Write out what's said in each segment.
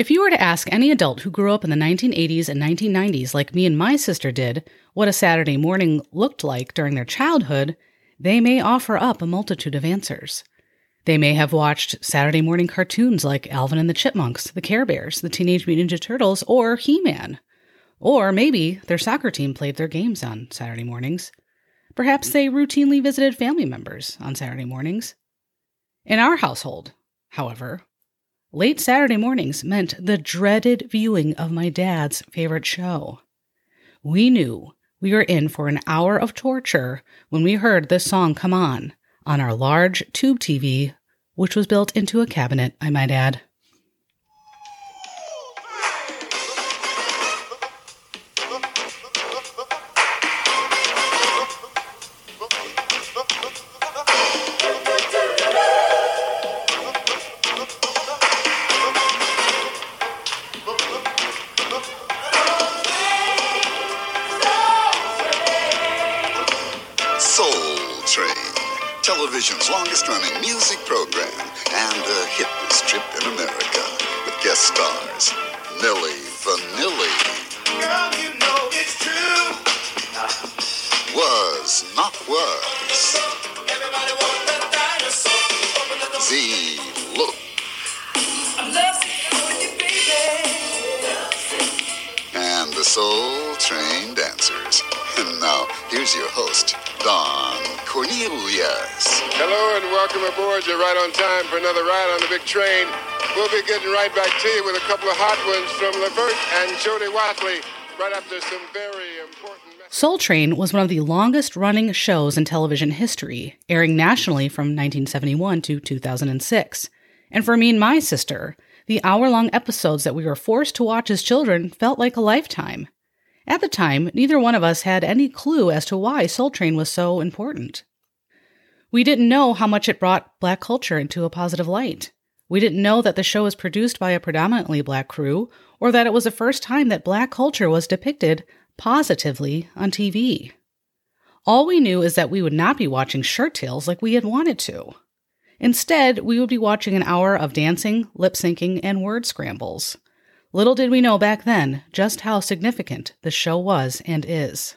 If you were to ask any adult who grew up in the 1980s and 1990s, like me and my sister did, what a Saturday morning looked like during their childhood, they may offer up a multitude of answers. They may have watched Saturday morning cartoons like Alvin and the Chipmunks, the Care Bears, the Teenage Mutant Ninja Turtles, or He Man. Or maybe their soccer team played their games on Saturday mornings. Perhaps they routinely visited family members on Saturday mornings. In our household, however, late Saturday mornings meant the dreaded viewing of my dad's favorite show. We knew we were in for an hour of torture when we heard this song come on on our large tube TV, which was built into a cabinet, I might add. Television's longest running music program and the hippest trip in America with guest stars Milli Vanilli. Girl, you know it's true. Was not was. Everybody wants that dinosaur. Z look. I'm lovesick with you, baby. And the Soul Train Dancers. And now, here's your host, Don Cornelius. Hello and welcome aboard. You're right on time for another ride on the big train. We'll be getting right back to you with a couple of hot ones from Levert and Jody Watley right after some very important. Soul Train was one of the longest running shows in television history, airing nationally from 1971 to 2006. And for me and my sister, the hour long episodes that we were forced to watch as children felt like a lifetime. At the time, neither one of us had any clue as to why Soul Train was so important. We didn't know how much it brought black culture into a positive light. We didn't know that the show was produced by a predominantly black crew, or that it was the first time that black culture was depicted positively on TV. All we knew is that we would not be watching Shirt Tales like we had wanted to. Instead, we would be watching an hour of dancing, lip syncing, and word scrambles. Little did we know back then just how significant the show was and is.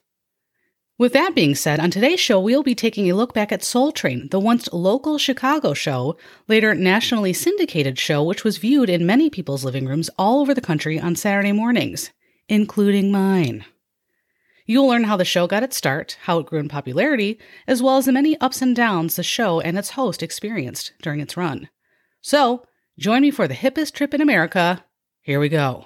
With that being said, on today's show, we'll be taking a look back at Soul Train, the once local Chicago show, later nationally syndicated show, which was viewed in many people's living rooms all over the country on Saturday mornings, including mine. You'll learn how the show got its start, how it grew in popularity, as well as the many ups and downs the show and its host experienced during its run. So, join me for the hippest trip in America. Here we go.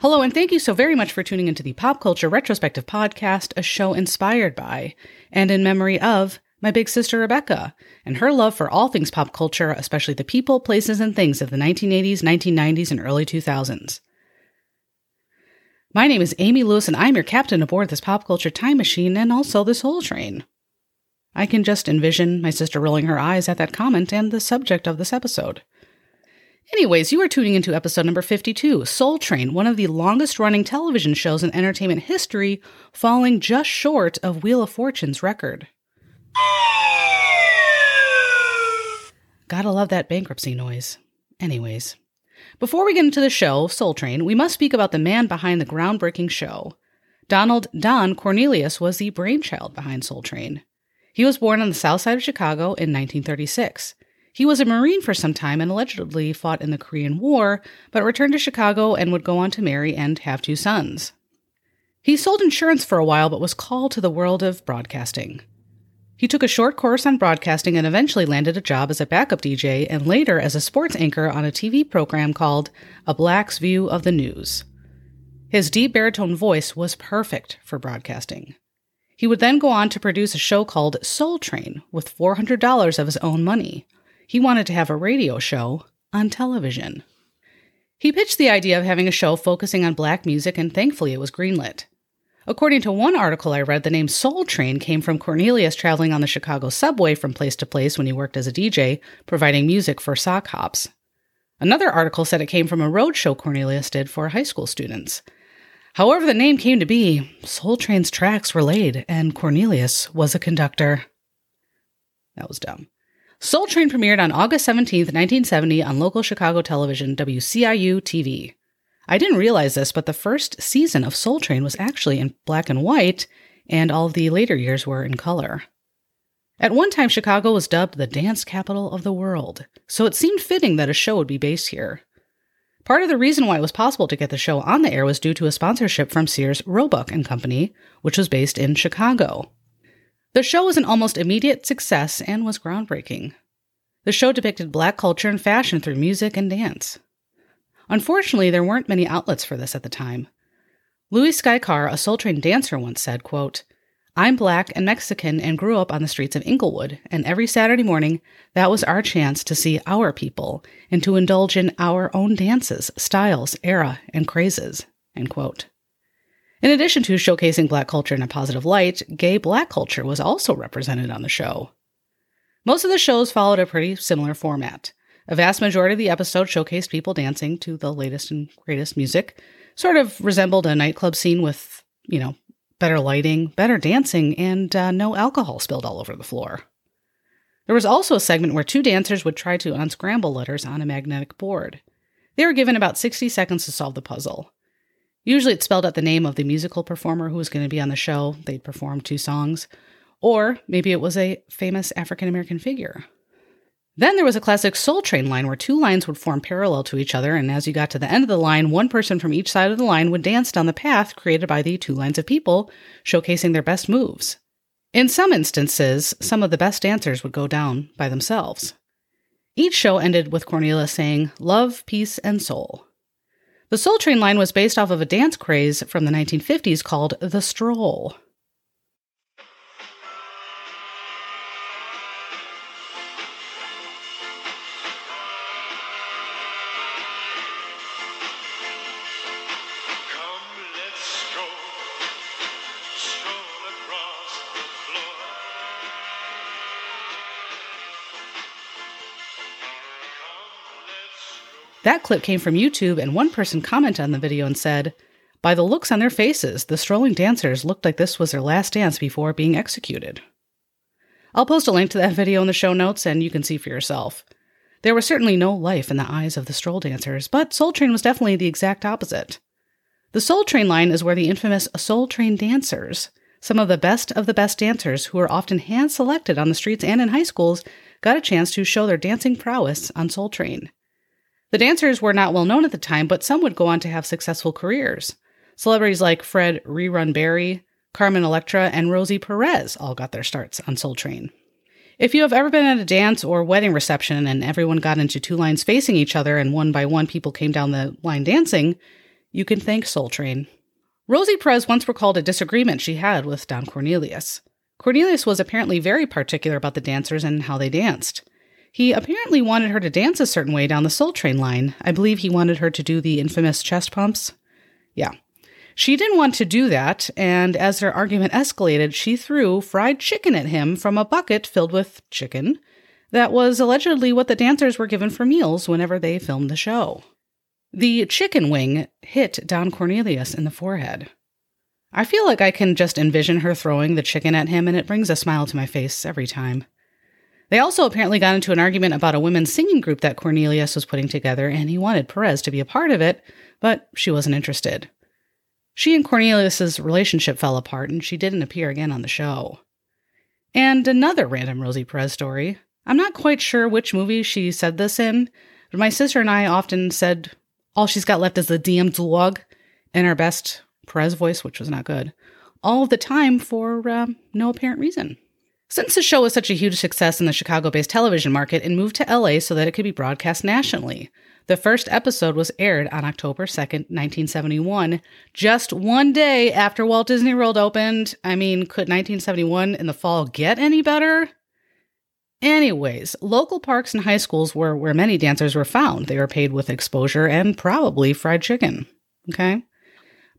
Hello, and thank you so very much for tuning into the Pop Culture Retrospective Podcast, a show inspired by and in memory of my big sister Rebecca and her love for all things pop culture, especially the people, places, and things of the 1980s, 1990s, and early 2000s. My name is Amy Lewis, and I'm your captain aboard this pop culture time machine and also this Soul Train. I can just envision my sister rolling her eyes at that comment and the subject of this episode. Anyways, you are tuning into episode number 52, Soul Train, one of the longest running television shows in entertainment history, falling just short of Wheel of Fortune's record. Gotta love that bankruptcy noise. Anyways, before we get into the show, Soul Train, we must speak about the man behind the groundbreaking show. Donald Don Cornelius was the brainchild behind Soul Train. He was born on the south side of Chicago in 1936. He was a Marine for some time and allegedly fought in the Korean War, but returned to Chicago and would go on to marry and have two sons. He sold insurance for a while but was called to the world of broadcasting. He took a short course on broadcasting and eventually landed a job as a backup DJ and later as a sports anchor on a TV program called A Black's View of the News. His deep baritone voice was perfect for broadcasting. He would then go on to produce a show called Soul Train with $400 of his own money. He wanted to have a radio show on television. He pitched the idea of having a show focusing on black music, and thankfully it was greenlit. According to one article I read, the name Soul Train came from Cornelius traveling on the Chicago subway from place to place when he worked as a DJ, providing music for sock hops. Another article said it came from a road show Cornelius did for high school students. However, the name came to be, Soul Train's tracks were laid, and Cornelius was a conductor. That was dumb. Soul Train premiered on August 17th, 1970, on local Chicago television WCIU TV. I didn't realize this, but the first season of Soul Train was actually in black and white, and all the later years were in color. At one time, Chicago was dubbed the dance capital of the world, so it seemed fitting that a show would be based here. Part of the reason why it was possible to get the show on the air was due to a sponsorship from Sears Roebuck and Company, which was based in Chicago. The show was an almost immediate success and was groundbreaking. The show depicted black culture and fashion through music and dance. Unfortunately, there weren't many outlets for this at the time. Louis Sky Carr, a Soul Train dancer, once said, quote, I'm black and Mexican and grew up on the streets of Inglewood, and every Saturday morning, that was our chance to see our people and to indulge in our own dances, styles, era, and crazes. End quote. In addition to showcasing black culture in a positive light, gay black culture was also represented on the show. Most of the shows followed a pretty similar format. A vast majority of the episode showcased people dancing to the latest and greatest music, sort of resembled a nightclub scene with, you know, better lighting, better dancing, and uh, no alcohol spilled all over the floor. There was also a segment where two dancers would try to unscramble letters on a magnetic board. They were given about 60 seconds to solve the puzzle. Usually it spelled out the name of the musical performer who was going to be on the show. They'd perform two songs. Or maybe it was a famous African American figure. Then there was a classic Soul Train line where two lines would form parallel to each other, and as you got to the end of the line, one person from each side of the line would dance down the path created by the two lines of people, showcasing their best moves. In some instances, some of the best dancers would go down by themselves. Each show ended with Cornelius saying, Love, Peace, and Soul. The Soul Train line was based off of a dance craze from the 1950s called the Stroll. That clip came from YouTube, and one person commented on the video and said, By the looks on their faces, the strolling dancers looked like this was their last dance before being executed. I'll post a link to that video in the show notes, and you can see for yourself. There was certainly no life in the eyes of the stroll dancers, but Soul Train was definitely the exact opposite. The Soul Train line is where the infamous Soul Train dancers, some of the best of the best dancers who were often hand selected on the streets and in high schools, got a chance to show their dancing prowess on Soul Train. The dancers were not well known at the time, but some would go on to have successful careers. Celebrities like Fred Rerun Berry, Carmen Electra, and Rosie Perez all got their starts on Soul Train. If you have ever been at a dance or wedding reception and everyone got into two lines facing each other and one by one people came down the line dancing, you can thank Soul Train. Rosie Perez once recalled a disagreement she had with Don Cornelius. Cornelius was apparently very particular about the dancers and how they danced. He apparently wanted her to dance a certain way down the Soul Train line. I believe he wanted her to do the infamous chest pumps. Yeah. She didn't want to do that, and as their argument escalated, she threw fried chicken at him from a bucket filled with chicken. That was allegedly what the dancers were given for meals whenever they filmed the show. The chicken wing hit Don Cornelius in the forehead. I feel like I can just envision her throwing the chicken at him, and it brings a smile to my face every time. They also apparently got into an argument about a women's singing group that Cornelius was putting together, and he wanted Perez to be a part of it, but she wasn't interested. She and Cornelius's relationship fell apart, and she didn't appear again on the show. And another random Rosie Perez story. I'm not quite sure which movie she said this in, but my sister and I often said all she's got left is the DM dog in our best Perez voice, which was not good, all the time for uh, no apparent reason. Since the show was such a huge success in the Chicago based television market, it moved to LA so that it could be broadcast nationally. The first episode was aired on October 2nd, 1971, just one day after Walt Disney World opened. I mean, could 1971 in the fall get any better? Anyways, local parks and high schools were where many dancers were found. They were paid with exposure and probably fried chicken. Okay?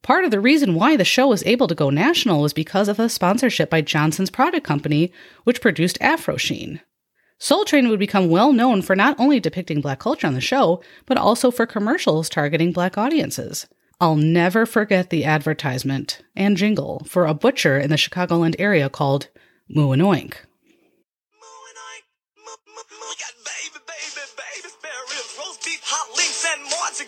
Part of the reason why the show was able to go national was because of a sponsorship by Johnson's product company, which produced Afro Sheen. Soul Train would become well known for not only depicting black culture on the show, but also for commercials targeting black audiences. I'll never forget the advertisement and jingle for a butcher in the Chicagoland area called Moo and Oink. Moo and I, moo, moo, moo.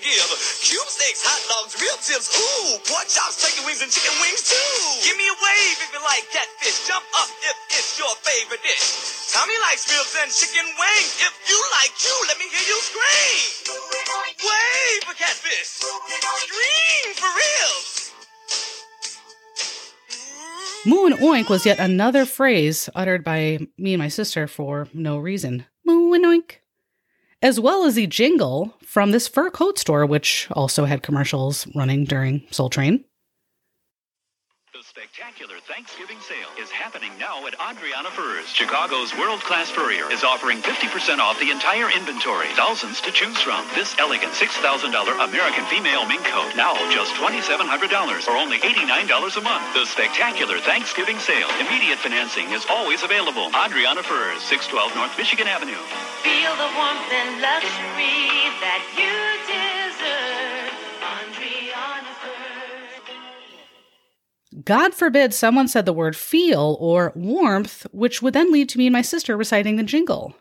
Give. Cube steaks, hot dogs, real tips, ooh, pork chops, chicken wings, and chicken wings too. Give me a wave if you like catfish. Jump up if it's your favorite dish. Tommy likes ribs and chicken wings. If you like you, let me hear you scream. Wave for catfish. Scream for ribs. Moo Oink was yet another phrase uttered by me and my sister for no reason. Moo and Oink. As well as the jingle from this fur coat store, which also had commercials running during Soul Train. Spectacular Thanksgiving sale is happening now at Andriana Furs. Chicago's world-class furrier is offering 50% off the entire inventory. Thousands to choose from. This elegant $6,000 American female mink coat now just $2,700 or only $89 a month. The spectacular Thanksgiving sale. Immediate financing is always available. Andriana Furs, 612 North Michigan Avenue. Feel the warmth and luxury that you God forbid someone said the word feel or warmth, which would then lead to me and my sister reciting the jingle.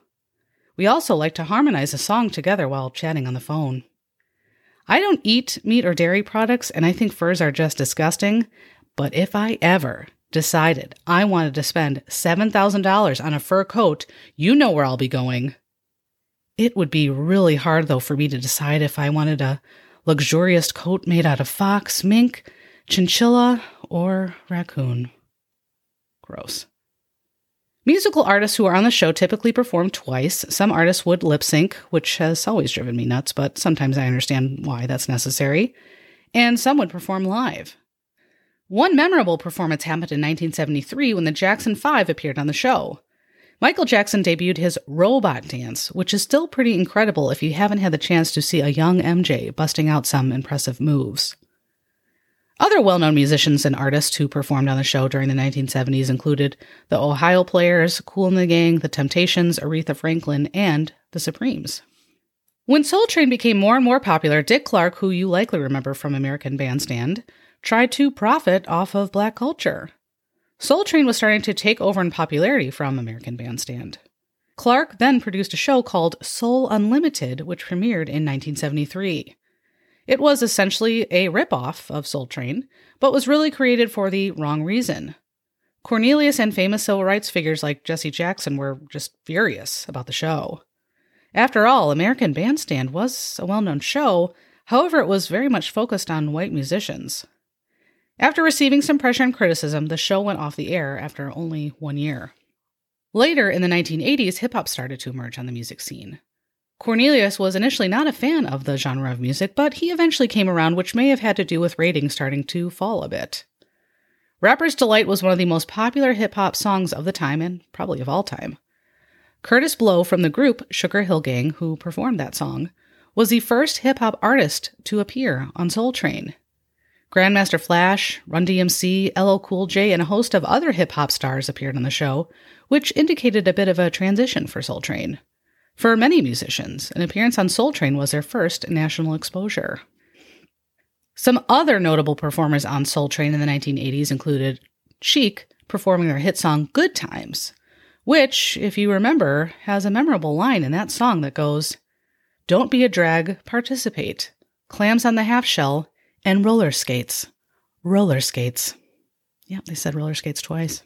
We also like to harmonize a song together while chatting on the phone. I don't eat meat or dairy products, and I think furs are just disgusting. But if I ever decided I wanted to spend $7,000 on a fur coat, you know where I'll be going. It would be really hard, though, for me to decide if I wanted a luxurious coat made out of fox, mink, chinchilla, or raccoon. Gross. Musical artists who are on the show typically perform twice. Some artists would lip sync, which has always driven me nuts, but sometimes I understand why that's necessary. And some would perform live. One memorable performance happened in 1973 when the Jackson 5 appeared on the show. Michael Jackson debuted his Robot Dance, which is still pretty incredible if you haven't had the chance to see a young MJ busting out some impressive moves. Other well known musicians and artists who performed on the show during the 1970s included the Ohio Players, Kool and the Gang, The Temptations, Aretha Franklin, and The Supremes. When Soul Train became more and more popular, Dick Clark, who you likely remember from American Bandstand, tried to profit off of black culture. Soul Train was starting to take over in popularity from American Bandstand. Clark then produced a show called Soul Unlimited, which premiered in 1973. It was essentially a ripoff of Soul Train, but was really created for the wrong reason. Cornelius and famous civil rights figures like Jesse Jackson were just furious about the show. After all, American Bandstand was a well known show, however, it was very much focused on white musicians. After receiving some pressure and criticism, the show went off the air after only one year. Later, in the 1980s, hip hop started to emerge on the music scene. Cornelius was initially not a fan of the genre of music, but he eventually came around, which may have had to do with ratings starting to fall a bit. Rapper's Delight was one of the most popular hip hop songs of the time and probably of all time. Kurtis Blow from the group Sugar Hill Gang, who performed that song, was the first hip hop artist to appear on Soul Train. Grandmaster Flash, Run DMC, LL Cool J, and a host of other hip hop stars appeared on the show, which indicated a bit of a transition for Soul Train. For many musicians, an appearance on Soul Train was their first national exposure. Some other notable performers on Soul Train in the 1980s included Chic performing their hit song Good Times, which, if you remember, has a memorable line in that song that goes, Don't be a drag, participate. Clams on the half shell and roller skates. Roller skates. Yep, they said roller skates twice.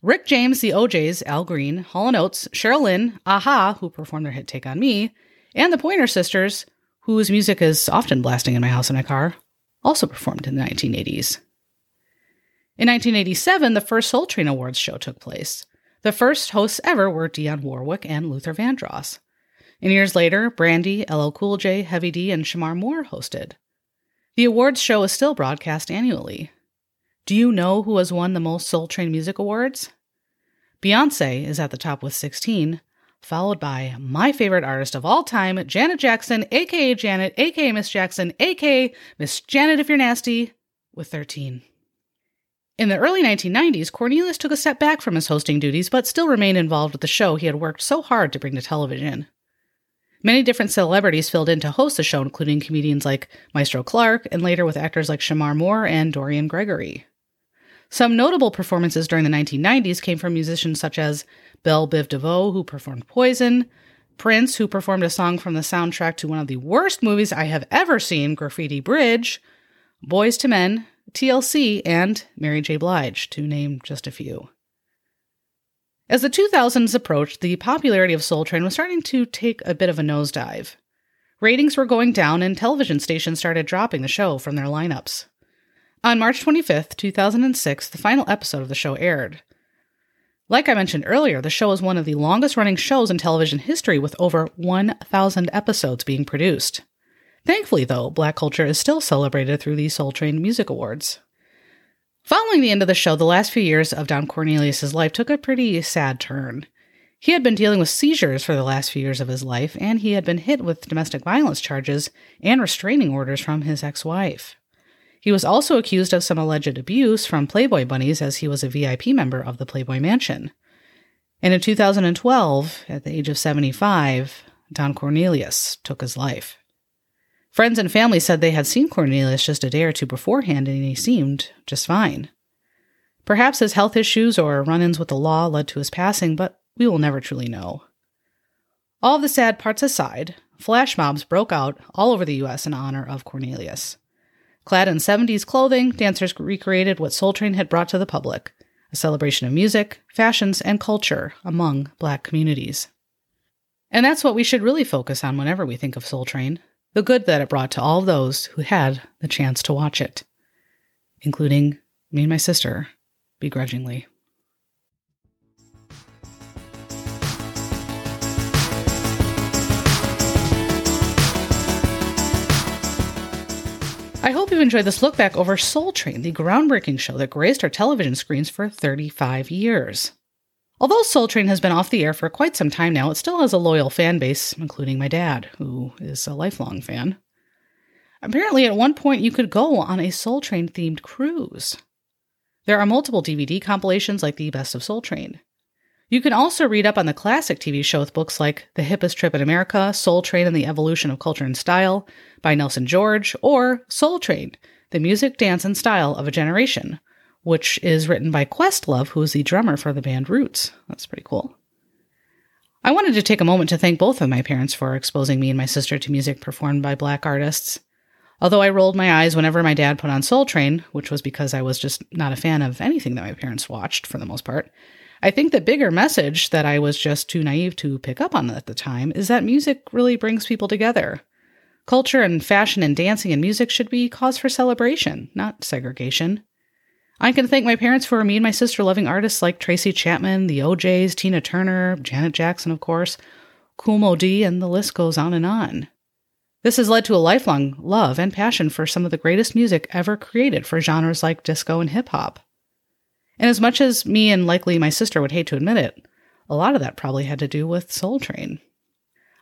Rick James, the O'Jays, Al Green, Hall & Oates, Cheryl Lynn, a-ha, who performed their hit Take On Me, and the Pointer Sisters, whose music is often blasting in my house and my car, also performed in the 1980s. In 1987, the first Soul Train Awards show took place. The first hosts ever were Dionne Warwick and Luther Vandross. And years later, Brandy, LL Cool J, Heavy D, and Shemar Moore hosted. The awards show is still broadcast annually. Do you know who has won the most Soul Train Music Awards? Beyonce is at the top with 16, followed by my favorite artist of all time, Janet Jackson, aka Janet, aka Miss Jackson, aka Miss Janet if you're nasty, with 13. In the early 1990s, Cornelius took a step back from his hosting duties, but still remained involved with the show he had worked so hard to bring to television. Many different celebrities filled in to host the show, including comedians like Mystro Clark, and later with actors like Shemar Moore and Dorian Gregory. Some notable performances during the 1990s came from musicians such as Bell Biv DeVoe, who performed Poison, Prince, who performed a song from the soundtrack to one of the worst movies I have ever seen, Graffiti Bridge, Boyz II Men, TLC, and Mary J. Blige, to name just a few. As the 2000s approached, the popularity of Soul Train was starting to take a bit of a nosedive. Ratings were going down, and television stations started dropping the show from their lineups. On March 25th, 2006, the final episode of the show aired. Like I mentioned earlier, the show is one of the longest running shows in television history with over 1,000 episodes being produced. Thankfully, though, black culture is still celebrated through the Soul Train Music Awards. Following the end of the show, the last few years of Don Cornelius' life took a pretty sad turn. He had been dealing with seizures for the last few years of his life, and he had been hit with domestic violence charges and restraining orders from his ex wife. He was also accused of some alleged abuse from Playboy bunnies as he was a VIP member of the Playboy Mansion. And in 2012, at the age of 75, Don Cornelius took his life. Friends and family said they had seen Cornelius just a day or two beforehand and he seemed just fine. Perhaps his health issues or run ins with the law led to his passing, but we will never truly know. All the sad parts aside, flash mobs broke out all over the U.S. in honor of Cornelius. Clad in 70s clothing, dancers recreated what Soul Train had brought to the public a celebration of music, fashions, and culture among black communities. And that's what we should really focus on whenever we think of Soul Train the good that it brought to all those who had the chance to watch it, including me and my sister, begrudgingly. I hope you've enjoyed this look back over Soul Train, the groundbreaking show that graced our television screens for 35 years. Although Soul Train has been off the air for quite some time now, it still has a loyal fan base, including my dad, who is a lifelong fan. Apparently, at one point, you could go on a Soul Train themed cruise. There are multiple DVD compilations like The Best of Soul Train. You can also read up on the classic TV show with books like The Hippest Trip in America, Soul Train and the Evolution of Culture and Style by Nelson George, or Soul Train, The Music, Dance, and Style of a Generation, which is written by Questlove, who is the drummer for the band Roots. That's pretty cool. I wanted to take a moment to thank both of my parents for exposing me and my sister to music performed by black artists. Although I rolled my eyes whenever my dad put on Soul Train, which was because I was just not a fan of anything that my parents watched for the most part, I think the bigger message that I was just too naive to pick up on at the time is that music really brings people together. Culture and fashion and dancing and music should be cause for celebration, not segregation. I can thank my parents for me and my sister loving artists like Tracy Chapman, the O'Jays, Tina Turner, Janet Jackson, of course, Moe Dee, and the list goes on and on. This has led to a lifelong love and passion for some of the greatest music ever created for genres like disco and hip hop. And as much as me and likely my sister would hate to admit it, a lot of that probably had to do with Soul Train.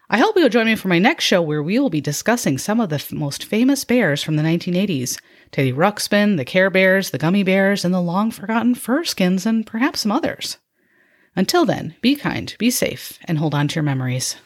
I hope you'll join me for my next show where we will be discussing some of the f- most famous bears from the 1980s Teddy Ruxpin, the Care Bears, the Gummi Bears, and the long forgotten Furskins, and perhaps some others. Until then, be kind, be safe, and hold on to your memories.